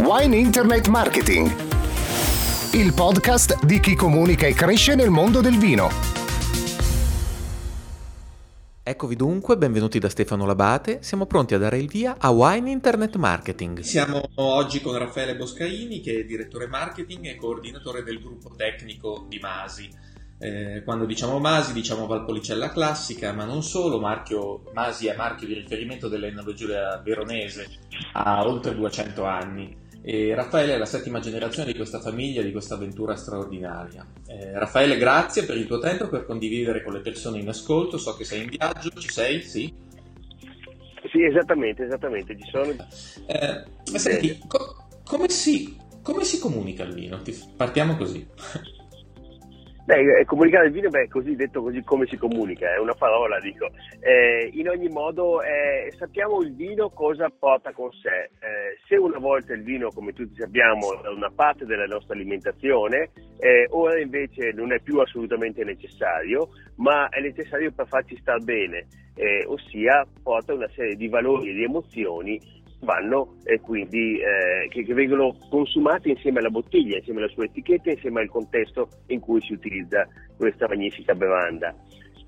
Wine Internet Marketing, il podcast di chi comunica e cresce nel mondo del vino. Eccovi dunque, benvenuti da Stefano Labate, siamo pronti a dare il via a Wine Internet Marketing. Siamo oggi con Raffaele Boscaini che è direttore marketing e coordinatore del gruppo tecnico di Masi. Eh, quando diciamo Masi diciamo Valpolicella classica, ma non solo, marchio, Masi è marchio di riferimento dell'enologia veronese, ha oltre 200 anni. E Raffaele è la settima generazione di questa famiglia, di questa avventura straordinaria. Eh, Raffaele, grazie per il tuo tempo e per condividere con le persone in ascolto. So che sei in viaggio, ci sei? Sì? Sì, esattamente, esattamente, ci sono. Eh, senti, co- come, si, come si comunica il vino? Partiamo così. Beh, eh, comunicare il vino, beh, così detto così come si comunica, è una parola, dico. Eh, in ogni modo, eh, sappiamo il vino cosa porta con sé. Eh, se una volta il vino, come tutti sappiamo, è una parte della nostra alimentazione, eh, ora invece non è più assolutamente necessario, ma è necessario per farci star bene, eh, ossia porta una serie di valori e di emozioni vanno e quindi eh, che, che, vengono consumati insieme alla bottiglia, insieme alla sua etichetta, insieme al contesto in cui si utilizza questa magnifica bevanda.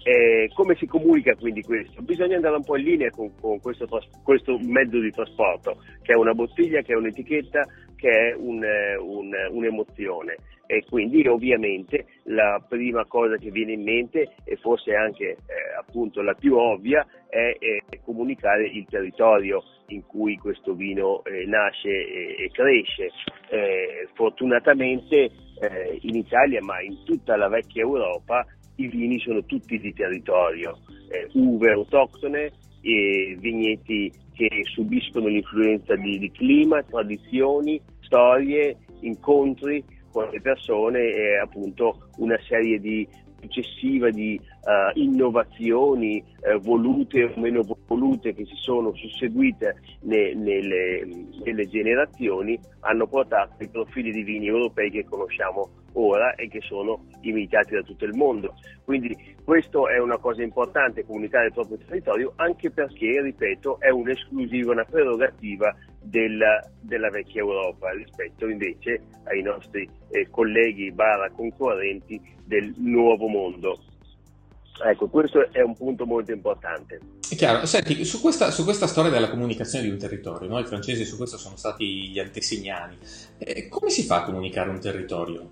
Eh, come si comunica quindi questo? Bisogna andare un po' in linea con, con questo, questo, mezzo di trasporto, che è una bottiglia, che è un'etichetta, che è un, un, un'emozione. E quindi ovviamente la prima cosa che viene in mente, e forse anche eh, appunto la più ovvia, è, è, comunicare il territorio in cui questo vino eh, nasce e, e cresce. Eh, fortunatamente eh, in Italia, ma in tutta la vecchia Europa, i vini sono tutti di territorio, eh, uve autoctone vigneti che subiscono l'influenza di, di clima, tradizioni, storie, incontri con le persone e appunto una serie di successiva di uh, innovazioni uh, volute o meno volute che si sono susseguite ne, nelle, nelle, generazioni hanno portato ai profili di vini europei che conosciamo ora e che sono imitati da tutto il mondo. Quindi questo è una cosa importante, comunicare il proprio territorio, anche perché, ripeto, è un'esclusiva, una prerogativa della, della vecchia Europa rispetto invece ai nostri eh, colleghi barra concorrenti del nuovo mondo. Ecco, questo è un punto molto importante. È chiaro. Senti, su questa, su questa storia della comunicazione di un territorio, no? i francesi su questo sono stati gli antesignani, eh, come si fa a comunicare un territorio?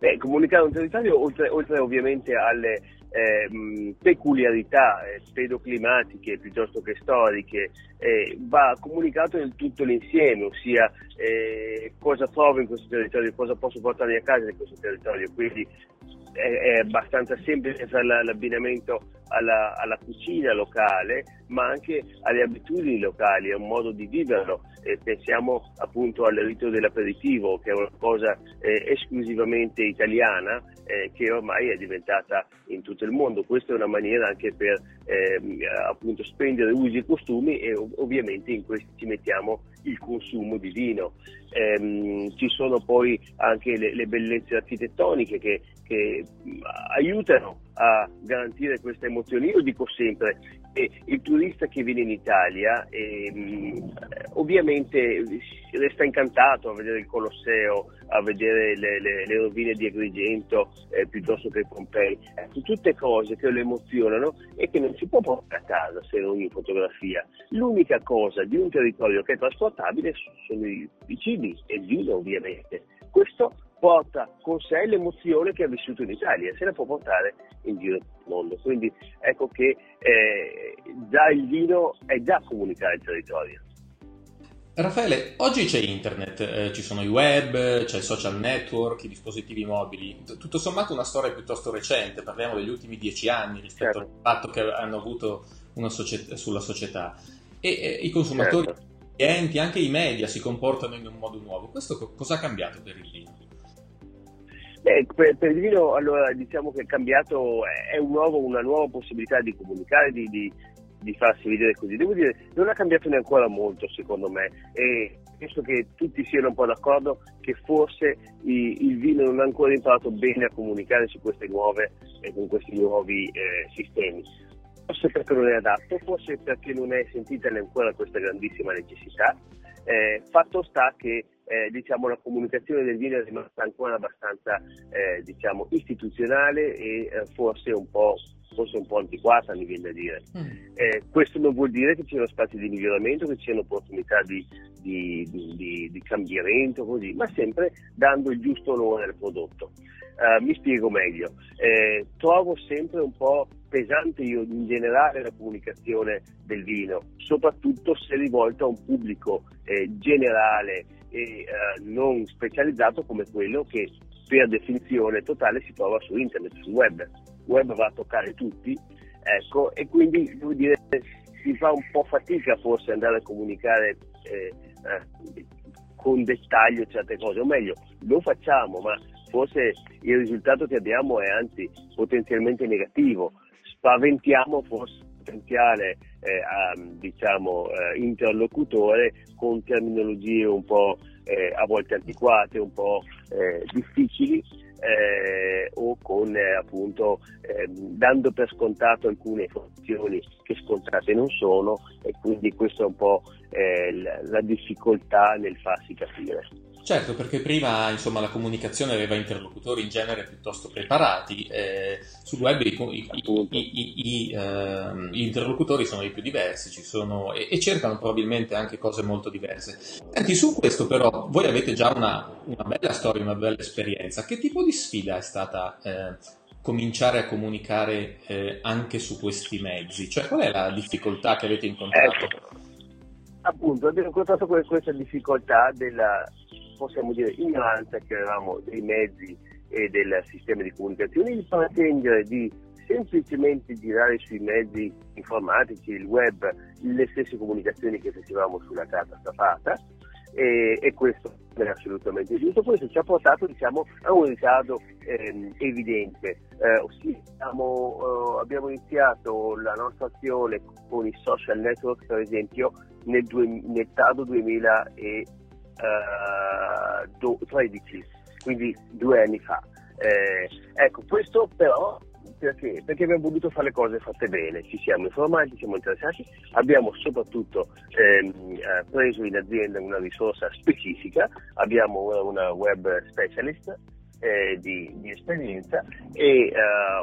Beh, comunicare un territorio, oltre, oltre ovviamente alle eh, peculiarità eh, pedoclimatiche piuttosto che storiche, eh, va comunicato in tutto l'insieme, ossia eh, cosa trovo in questo territorio, cosa posso portare a casa in questo territorio. Quindi è, è abbastanza semplice fare l'abbinamento alla, alla, cucina locale, ma anche alle abitudini locali, è un modo di viverlo. Eh, pensiamo appunto al rito dell'aperitivo, che è una cosa eh, esclusivamente italiana, eh, che ormai è diventata in tutto il mondo. Questa è una maniera anche per ehm, appunto spendere usi e costumi e ov- ovviamente in questi ci mettiamo il consumo di vino. Ehm, ci sono poi anche le, le bellezze architettoniche che, che aiutano a garantire queste emozioni. Io dico sempre che il turista che viene in Italia eh, ovviamente resta incantato a vedere il Colosseo, a vedere le, le, le rovine di Agrigento eh, piuttosto che Pompei, ecco, tutte cose che lo emozionano e che non si può portare a casa se non in fotografia. L'unica cosa di un territorio che è trasportabile sono i, i cibi e il vino ovviamente. Questo porta con sé l'emozione che ha vissuto in Italia, se la può portare in giro per il mondo. Quindi ecco che eh, già il vino è già comunicare il territorio. Raffaele, oggi c'è internet, eh, ci sono i web, c'è il social network, i dispositivi mobili, tutto sommato una storia piuttosto recente, parliamo degli ultimi dieci anni rispetto certo. all'impatto che hanno avuto società, sulla società. E eh, i consumatori, certo. i clienti, anche i media si comportano in un modo nuovo. Questo co- cosa ha cambiato per il vino? Beh, per, per, il vino allora diciamo che è cambiato, è un nuovo, una nuova possibilità di comunicare, di, di, di, farsi vedere così. Devo dire, non ha cambiato neanche molto secondo me e penso che tutti siano un po' d'accordo che forse i, il vino non ha ancora imparato bene a comunicare su queste nuove, eh, con questi nuovi eh, sistemi. forse perché non è adatto, forse perché non è sentita ancora questa grandissima necessità. Eh, fatto sta che eh, diciamo, la comunicazione del vino è rimasta ancora abbastanza eh, diciamo, istituzionale e eh, forse un po' forse un po' antiquata, mi viene da dire. Mm. Eh, questo non vuol dire che ci siano spazi di miglioramento, che ci siano opportunità di, di, di, di cambiamento, così, ma sempre dando il giusto onore al prodotto. Uh, mi spiego meglio. Eh, trovo sempre un po' pesante io in generale la comunicazione del vino, soprattutto se rivolta a un pubblico generale e uh, non specializzato come quello che per definizione totale si trova su internet, sul web. Web va a toccare tutti, ecco, e quindi dire si fa un po' fatica forse andare a comunicare eh, eh, con dettaglio certe cose, o meglio, lo facciamo, ma forse il risultato che abbiamo è anzi potenzialmente negativo, spaventiamo forse il potenziale eh, a, diciamo, eh, interlocutore con terminologie un po' eh, a volte antiquate, un po' eh, difficili eh, o con eh, appunto ehm, dando per scontato alcune informazioni che scontate non sono e quindi questa è un po' la difficoltà nel farsi capire. Certo, perché prima insomma, la comunicazione aveva interlocutori in genere piuttosto preparati, eh, sul web i, i, i, eh, gli interlocutori sono i più diversi sono, e, e, cercano probabilmente anche cose molto diverse. Senti, su questo però voi avete già una, una, bella storia, una bella esperienza. Che tipo di sfida è stata eh, cominciare a comunicare eh, anche su questi mezzi? Cioè qual è la difficoltà che avete incontrato? Ecco, appunto, abbiamo incontrato questa difficoltà della possiamo dire, ignoranza che avevamo dei mezzi e del sistema di comunicazione, di pretendere di semplicemente girare sui mezzi informatici, il web, le stesse comunicazioni che facevamo sulla carta stampata e, e, questo è assolutamente giusto. Questo ci ha portato diciamo, a un ritardo ehm, evidente. Eh, ossia, siamo, eh, abbiamo iniziato la nostra azione con i social network, per esempio, nel, due, nel tardo 2000 e, 13, quindi due anni fa. Eh, ecco, questo però perché? Perché abbiamo voluto fare le cose fatte bene, ci siamo informati, ci siamo interessati, abbiamo soprattutto ehm, eh, preso in azienda una risorsa specifica, abbiamo una, web specialist eh, di, di, esperienza e eh,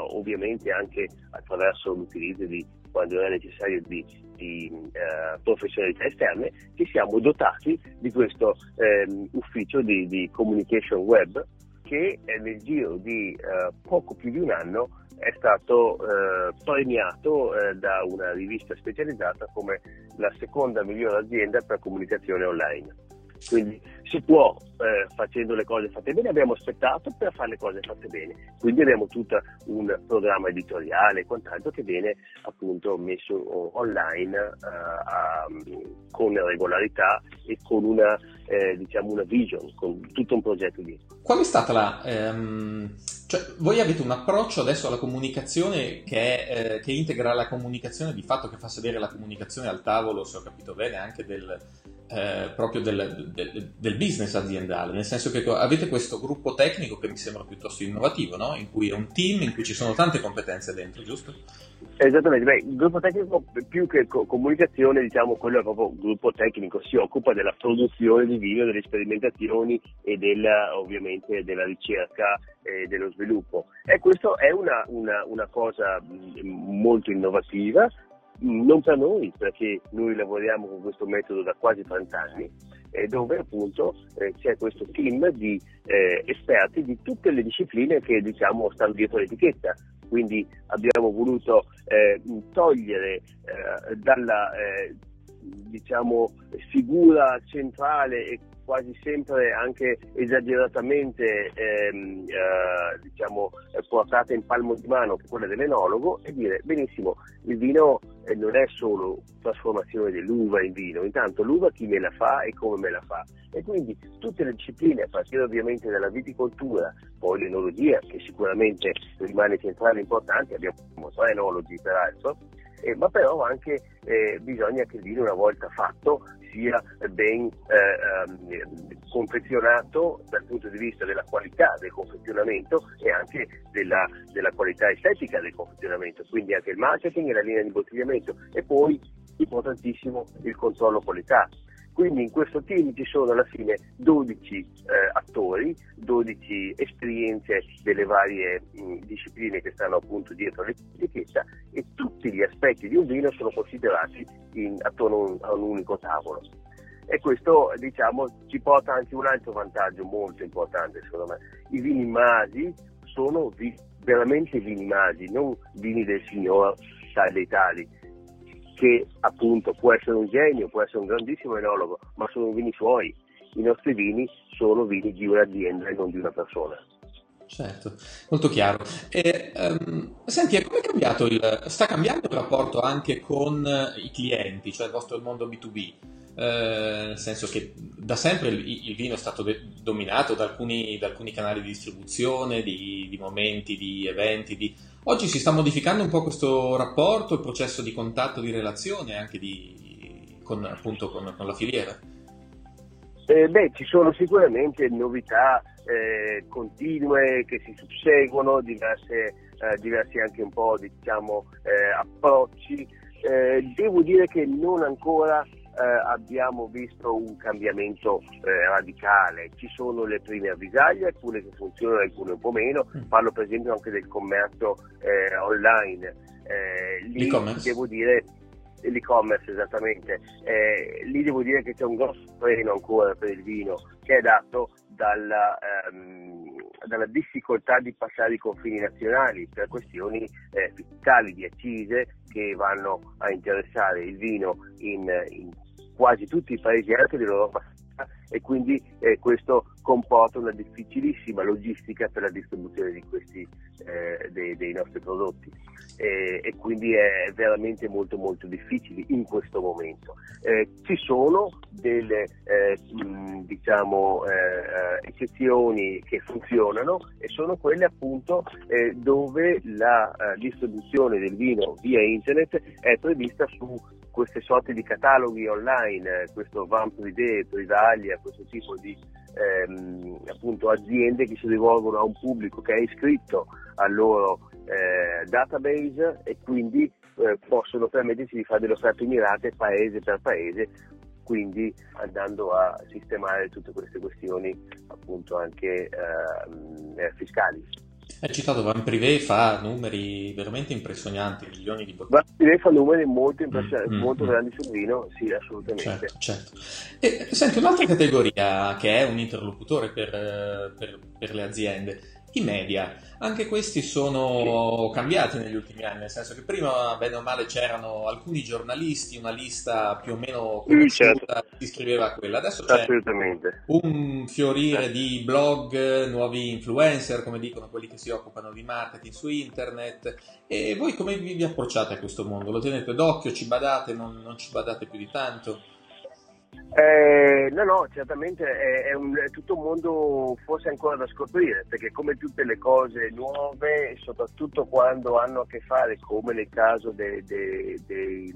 ovviamente anche attraverso l'utilizzo di quando è necessario di, di uh, professionalità esterne, ci siamo dotati di questo um, ufficio di, di, communication web che nel giro di uh, poco più di un anno è stato uh, premiato da una rivista specializzata come la seconda migliore azienda per comunicazione online. Quindi si può, eh, facendo le cose fatte bene, abbiamo aspettato per fare le cose fatte bene. Quindi abbiamo tutto un programma editoriale e quant'altro che viene appunto messo online eh, con regolarità e con una, eh, diciamo una vision, con tutto un progetto dietro. Qual è stata la... Ehm, cioè, voi avete un approccio adesso alla comunicazione che, è, eh, che integra la comunicazione di fatto, che fa sedere la comunicazione al tavolo, se ho capito bene, anche del, eh, proprio del, del, del, business aziendale, nel senso che avete questo gruppo tecnico che mi sembra piuttosto innovativo, no? in cui è un team in cui ci sono tante competenze dentro, giusto? Esattamente, Beh, il gruppo tecnico più che co- comunicazione, diciamo, quello è proprio il gruppo tecnico, si occupa della produzione di video, delle sperimentazioni e della, ovviamente della ricerca e dello sviluppo. E questo è una, una, una cosa molto innovativa, non per noi, perché noi lavoriamo con questo metodo da quasi 30 anni, eh, dove appunto eh, c'è questo team di eh, esperti di tutte le discipline che diciamo stanno dietro l'etichetta. Quindi abbiamo voluto eh, togliere eh, dalla diciamo, figura centrale e quasi sempre anche esageratamente ehm, eh, diciamo, portata in palmo di mano che quella dell'enologo e dire benissimo il vino eh, non è solo trasformazione dell'uva in vino, intanto l'uva chi me la fa e come me la fa? E quindi tutte le discipline a partire ovviamente dalla viticoltura, poi l'enologia che sicuramente rimane centrale e importante, abbiamo tre enologi peraltro, eh, ma però anche eh, bisogna che il vino una volta fatto sia ben eh, ehm, confezionato dal punto di vista della qualità del confezionamento e anche della, della qualità estetica del confezionamento, quindi anche il marketing e la linea di bottigliamento e poi importantissimo il controllo qualità. Quindi in questo team ci sono alla fine 12 eh, attori, 12 esperienze delle varie mh, discipline che stanno appunto dietro l'etichetta e tutti gli aspetti di un vino sono considerati in, attorno a un unico tavolo. E questo diciamo, ci porta anche un altro vantaggio molto importante secondo me. I vini masi sono vi, veramente vini masi, non vini del signor sai dei tali che appunto può essere un genio, può essere un grandissimo enologo, ma sono vini suoi. I nostri vini sono vini di un'azienda e non di una persona. Certo, molto chiaro. E, um, senti, come è cambiato il, sta cambiando il rapporto anche con i clienti, cioè il vostro mondo B2B? Eh, nel senso che da sempre il, il vino è stato de- dominato da alcuni, da alcuni, canali di distribuzione, di, di momenti, di eventi, di Oggi si sta modificando un po' questo rapporto, il processo di contatto, di relazione anche di, con, appunto, con, con la filiera? Eh, beh, ci sono sicuramente novità eh, continue che si susseguono, diverse, eh, diversi anche un po' diciamo, eh, approcci. Eh, devo dire che non ancora abbiamo visto un cambiamento eh, radicale. Ci sono le prime avvisaglie, alcune che funzionano, alcune un po' meno. Mm. Parlo per esempio anche del commercio eh, online. Eh, lì l'e-commerce. devo dire l'e-commerce esattamente. Eh, lì devo dire che c'è un grosso freno ancora per il vino che è dato dalla, ehm, dalla difficoltà di passare i confini nazionali per questioni eh, fiscali, di accise che vanno a interessare il vino in, in quasi tutti i paesi anche dell'Europa e quindi eh, questo comporta una difficilissima logistica per la distribuzione di questi, eh, dei, dei, nostri prodotti e, e, quindi è veramente molto molto difficile in questo momento. Eh, ci sono delle eh, mh, diciamo, eh, eh, eccezioni che funzionano e sono quelle appunto dove la distribuzione del vino via internet è prevista su queste sorte di cataloghi online, questo Vamp Idee, Privalia, questo tipo di ehm, appunto aziende che si rivolgono a un pubblico che è iscritto al loro eh, database e quindi eh, possono permettersi di fare delle offerte mirate paese per paese quindi andando a sistemare tutte queste questioni appunto anche eh, fiscali. Hai citato Van Privé, fa numeri veramente impressionanti, milioni di bottiglie. Van Privé fa numeri molto impressionanti, mm, molto mm, grandi sul vino, sì, assolutamente. Certo, certo. E senti, un'altra categoria che è un interlocutore per, per, per le aziende i media, anche questi sono cambiati negli ultimi anni, nel senso che prima, bene o male, c'erano alcuni giornalisti, una lista più o meno conosciuta, certo. si scriveva quella. Adesso c'è un fiorire di blog, nuovi influencer, come dicono quelli che si occupano di marketing su internet. E voi come vi, vi approcciate a questo mondo? Lo tenete d'occhio, ci badate, non, non ci badate più di tanto? Eh, no, no, certamente è, è, un, è, tutto un mondo forse ancora da scoprire, perché come tutte le cose nuove, soprattutto quando hanno a che fare, come nel caso dei, dei, dei,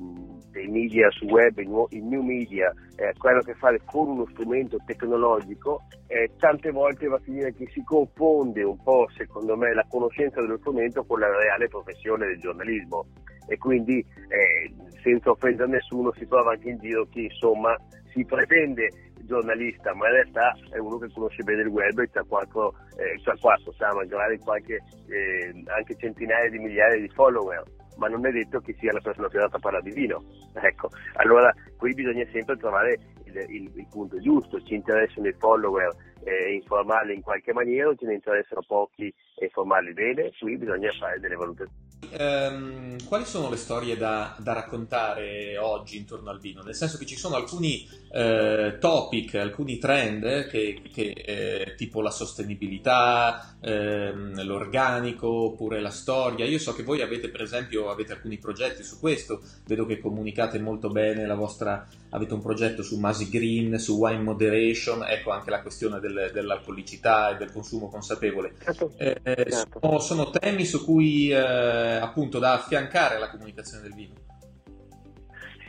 dei media su web, i new media, eh, hanno a che fare con uno strumento tecnologico, eh, tante volte va a finire che si confonde un po', secondo me, la conoscenza dello strumento con la reale professione del giornalismo. E quindi eh, senza offendere nessuno si trova anche in giro chi insomma si pretende giornalista, ma in realtà è uno che conosce bene il web e ha quattro, eh, cioè quattro sa magari qualche, eh, anche centinaia di migliaia di follower, ma non è detto che sia la persona più adatta a parlare di vino. Ecco, allora qui bisogna sempre trovare il, il, il punto giusto, ci interessano i follower e informarli in qualche maniera, o ce ne interessano pochi e informarli bene, qui bisogna fare delle valutazioni ehm, quali sono le storie da, da, raccontare oggi intorno al vino? Nel senso che ci sono alcuni eh, topic, alcuni trend che, che eh, tipo la sostenibilità, ehm, l'organico oppure la storia. Io so che voi avete per esempio avete alcuni progetti su questo, vedo che comunicate molto bene la vostra, avete un progetto su Masi Green, su wine moderation, ecco anche la questione del, dell'alcolicità e del consumo consapevole. Certo. Eh, certo. Sono, sono, temi su cui eh, appunto da affiancare alla comunicazione del vino.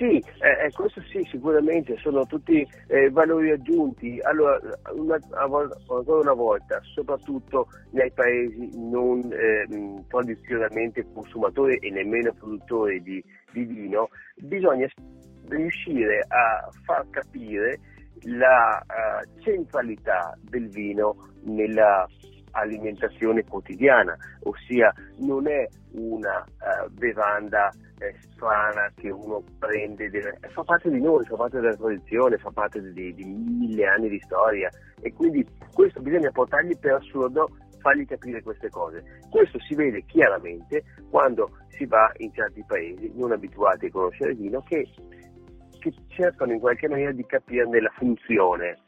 Sì, eh, eh, questo sì, sicuramente sono tutti eh, valori aggiunti. Allora, una, ancora una volta, soprattutto nei paesi non eh, tradizionalmente consumatori e nemmeno produttori di, di vino, bisogna riuscire a far capire la uh, centralità del vino nella alimentazione quotidiana, ossia non è una uh, bevanda eh, strana che uno prende, deve, fa parte di noi, fa parte della tradizione, fa parte di, di, mille anni di storia e quindi questo bisogna portargli per assurdo fargli capire queste cose. Questo si vede chiaramente quando si va in certi paesi non abituati a conoscere il vino che, che cercano in qualche maniera di capirne la funzione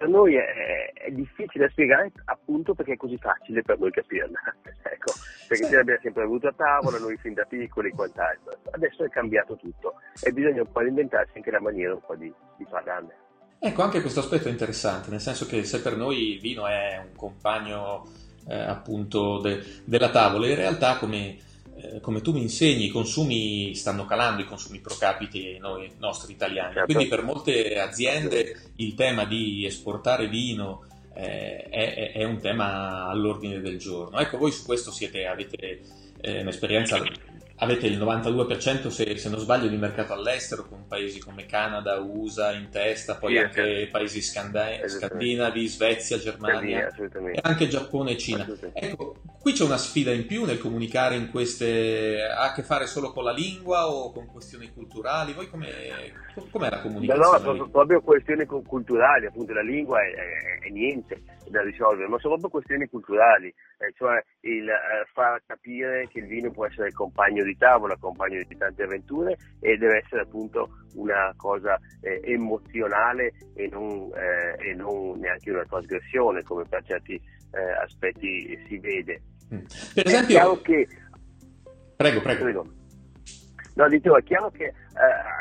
per noi è, è, difficile da spiegare appunto perché è così facile per noi capirla. ecco, perché ce l'abbiamo sempre avuto a tavola, noi fin da piccoli e quant'altro. Adesso è cambiato tutto e bisogna un po' reinventarsi anche la maniera un po' di, di parlarne. Ecco, anche questo aspetto è interessante, nel senso che se per noi il vino è un compagno eh, appunto de, della tavola, in realtà come eh, come tu mi insegni, i consumi stanno calando, i consumi pro capite noi, nostri italiani. Certo. Quindi per molte aziende il tema di esportare vino eh, è, è, un tema all'ordine del giorno. Ecco, voi su questo siete, avete eh, un'esperienza avete il 92% se, se, non sbaglio di mercato all'estero con paesi come Canada, USA in testa, poi sì, anche paesi scanda- scandinavi, Svezia, Germania e anche Giappone e Cina. Ecco, qui c'è una sfida in più nel comunicare in queste ha a che fare solo con la lingua o con questioni culturali? Voi come com'è la comunicazione? No, no, proprio questioni culturali, appunto la lingua è, è, è niente da risolvere, ma sono proprio questioni culturali, eh, cioè il eh, far capire che il vino può essere compagno di tavola, compagno di tante avventure e deve essere appunto una cosa eh, emozionale e non, eh, e non, neanche una trasgressione come per certi eh, aspetti si vede. Mm. Per esempio... Che... Prego, prego. prego. No, dicevo, è chiaro che eh,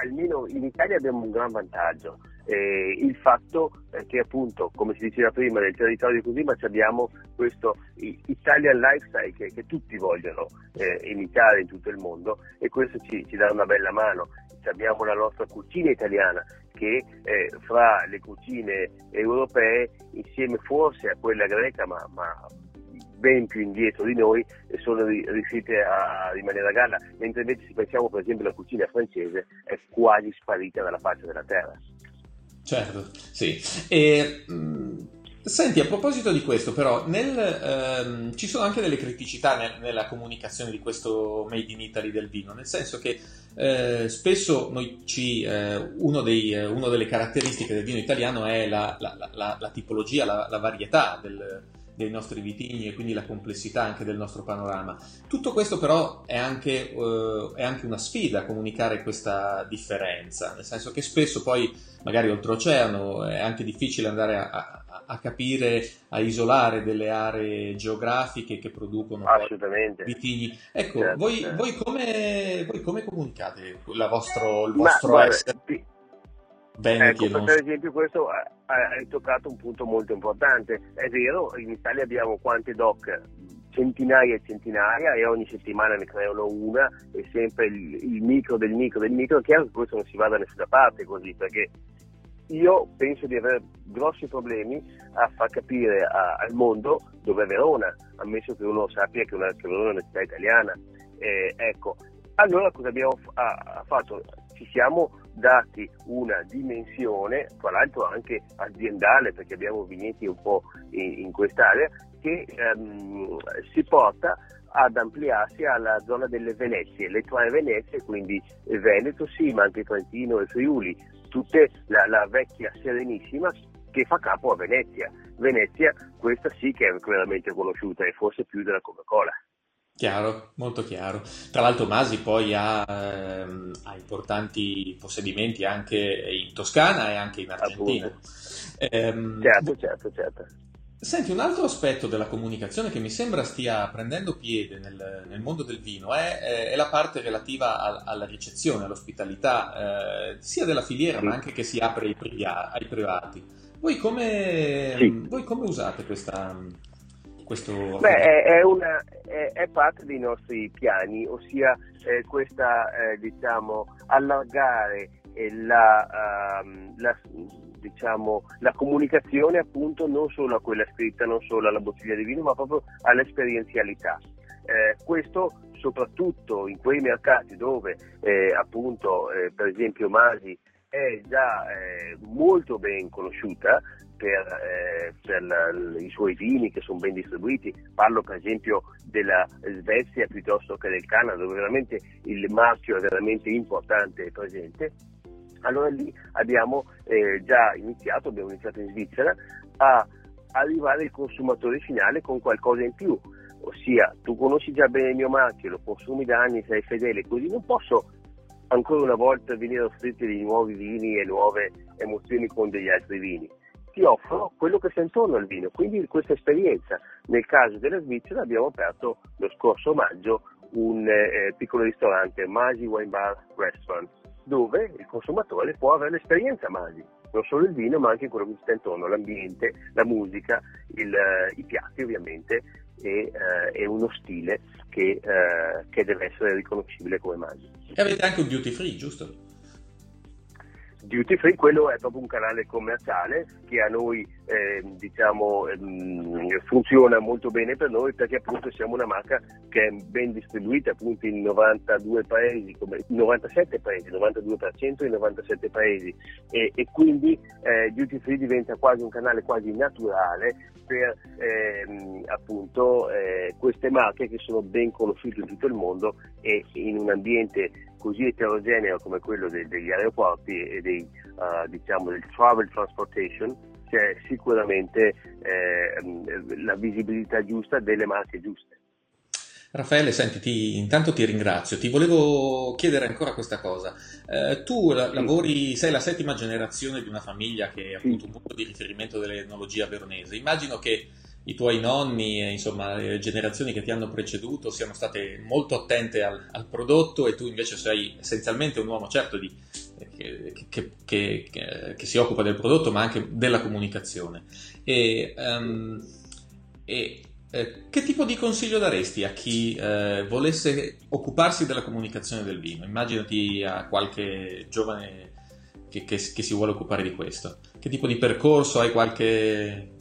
almeno in Italia abbiamo un gran vantaggio eh, il fatto che appunto, come si diceva prima, nel territorio così, ma abbiamo questo Italian lifestyle che, che tutti vogliono eh, imitare in tutto il mondo e questo ci, ci dà una bella mano. Abbiamo la nostra cucina italiana che eh, fra le cucine europee, insieme forse a quella greca, ma, ma ben più indietro di noi sono riuscite a rimanere a galla, mentre invece se pensiamo per esempio alla cucina francese è quasi sparita dalla faccia della terra. Certo, sì. E, mh, mm, senti, a proposito di questo, però, nel, ehm, ci sono anche delle criticità nel, nella comunicazione di questo Made in Italy del vino, nel senso che eh, spesso ci, eh, uno dei, eh, una delle caratteristiche del vino italiano è la, la, la, la tipologia, la, varietà del, dei nostri vitigni e quindi la complessità anche del nostro panorama. Tutto questo però è anche, uh, è anche una sfida comunicare questa differenza, nel senso che spesso poi magari oltreoceano è anche difficile andare a, a, a capire, a isolare delle aree geografiche che producono vitigni. Ecco, certo, voi, certo. Voi, come, voi, come, comunicate vostro, il vostro Ma, essere? Veneti ecco, per esempio questo hai toccato un punto molto importante. È vero, in Italia abbiamo quante doc? Centinaia e centinaia e ogni settimana ne creano una e sempre il, il micro del micro del micro. È chiaro che questo non si va da nessuna parte così perché io penso di avere grossi problemi a far capire a, al mondo dove è Verona, ammesso che uno sappia che, una, che Verona è una città italiana. Eh, ecco, allora cosa abbiamo f- fatto? Ci siamo dati una dimensione, tra l'altro anche aziendale, perché abbiamo vigneti un po' in, in quest'area, che ehm, si porta ad ampliarsi alla zona delle Venezie, le tre Venezie, quindi Veneto sì, ma anche Trentino e Friuli, tutta la, la vecchia Serenissima che fa capo a Venezia. Venezia, questa sì che è veramente conosciuta e forse più della Coca-Cola. Chiaro, molto chiaro. Tra l'altro Masi poi ha, ehm, ha, importanti possedimenti anche in Toscana e anche in Argentina. Ehm, certo, certo, certo. Senti, un altro aspetto della comunicazione che mi sembra stia prendendo piede nel, nel mondo del vino è, è, la parte relativa a, alla ricezione, all'ospitalità, eh, sia della filiera sì. ma anche che si apre ai, ai privati. Voi come, sì. voi come usate questa, questo... Beh, è, è, una, è, è, parte dei nostri piani, ossia eh, questa, eh, diciamo, allargare la, uh, la, diciamo, la, comunicazione appunto non solo a quella scritta, non solo alla bottiglia di vino, ma proprio all'esperienzialità. Eh, questo soprattutto in quei mercati dove eh, appunto eh, per esempio Masi è già eh, molto ben conosciuta per, eh, per la, i suoi vini che sono ben distribuiti, parlo per esempio della Svezia piuttosto che del Canada dove veramente il marchio è veramente importante e presente, allora lì abbiamo eh, già iniziato, abbiamo iniziato in Svizzera a arrivare al consumatore finale con qualcosa in più, ossia tu conosci già bene il mio marchio, lo consumi da anni, sei fedele, così non posso ancora una volta venire a offrirti dei nuovi vini e nuove emozioni con degli altri vini. Ti offro quello che c'è intorno al vino, quindi questa esperienza. Nel caso della Svizzera abbiamo aperto lo scorso maggio un eh, piccolo ristorante, Masi Wine Bar Restaurant, dove il consumatore può avere l'esperienza Masi, non solo il vino ma anche quello che sta intorno, l'ambiente, la musica, il, eh, i piatti ovviamente e, eh, e uno stile che, eh, che, deve essere riconoscibile come Masi. E avete anche un duty free, giusto? Duty free, quello è proprio un canale commerciale che a noi eh, diciamo, ehm, funziona molto bene per noi perché appunto siamo una marca che è ben distribuita appunto in 92 paesi, come, 97 paesi, 92% in 97 paesi. E, e quindi eh, Duty Free diventa quasi un canale quasi naturale per ehm, appunto eh, queste marche che sono ben conosciute in tutto il mondo e in un ambiente così eterogeneo come quello de- degli aeroporti e dei, uh, diciamo, del travel transportation c'è sicuramente eh, la visibilità giusta delle marche giuste. Raffaele, senti, ti, intanto ti ringrazio. Ti volevo chiedere ancora questa cosa. Eh, tu la, lavori, sei la settima generazione di una famiglia che ha avuto un punto di riferimento dell'etnologia veronese. Immagino che i tuoi nonni e insomma le generazioni che ti hanno preceduto siano state molto attente al, al prodotto e tu invece sei essenzialmente un uomo certo di, che, che, che, che, si occupa del prodotto ma anche della comunicazione. E, um, e eh, che tipo di consiglio daresti a chi eh, volesse occuparsi della comunicazione del vino? Immaginati a qualche giovane che, che, che, si vuole occupare di questo. Che tipo di percorso hai qualche...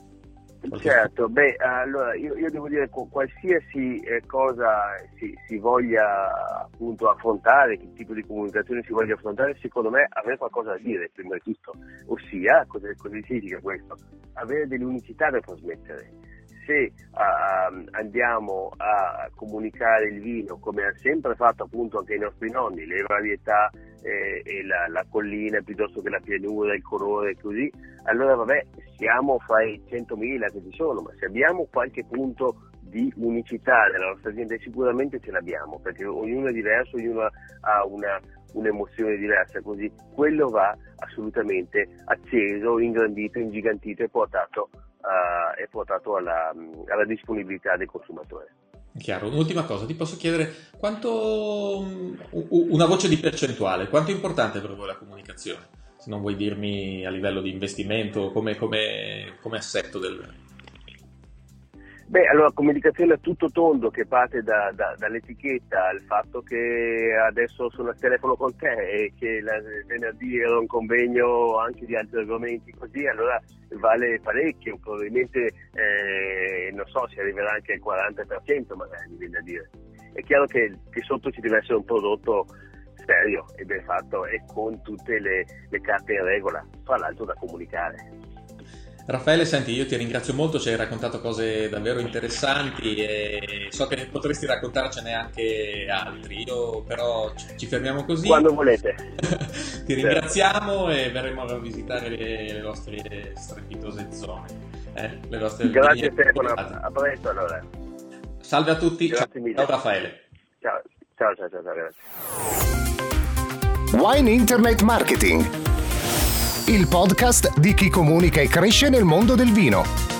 qualche... Certo, beh, allora io, io, devo dire che qualsiasi eh, cosa si, si, voglia appunto affrontare, che tipo di comunicazione si voglia affrontare, secondo me avere qualcosa da dire prima di tutto, ossia, cosa, cosa significa questo? Avere delle unicità da trasmettere se uh, andiamo a comunicare il vino come ha sempre fatto appunto anche i nostri nonni, le varietà eh, e la, la, collina piuttosto che la pianura, il colore così, allora vabbè siamo fra i 100.000 che ci sono, ma se abbiamo qualche punto di unicità nella nostra azienda sicuramente ce l'abbiamo perché ognuno è diverso, ognuno ha una, un'emozione diversa, così. Quello va assolutamente acceso, ingrandito, ingigantito e portato uh, è portato alla, alla, disponibilità del consumatore. Chiaro, un'ultima cosa, ti posso chiedere quanto una voce di percentuale, quanto è importante per voi la comunicazione? Se non vuoi dirmi a livello di investimento come, come, come assetto del, Beh, allora comunicazione a tutto tondo che parte da, da, dall'etichetta al fatto che adesso sono al telefono con te e che la, venerdì ero un convegno anche di altri argomenti così, allora vale parecchio, probabilmente eh, non so si arriverà anche al 40% magari, mi viene a dire. È chiaro che, che sotto ci deve essere un prodotto serio e ben fatto e con tutte le, le carte in regola, tra l'altro da comunicare. Raffaele, senti, io ti ringrazio molto, ci hai raccontato cose davvero interessanti e so che potresti raccontarcene anche altri, io però ci fermiamo così. Quando volete. ti ringraziamo e verremo a visitare le, le vostre strepitose zone. Eh? Le vostre Grazie Stefano, a presto allora. Salve a tutti, ciao, ciao Raffaele. Ciao, ciao, ciao, ciao, grazie. Wine Internet Marketing il podcast di chi comunica e cresce nel mondo del vino.